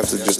have to just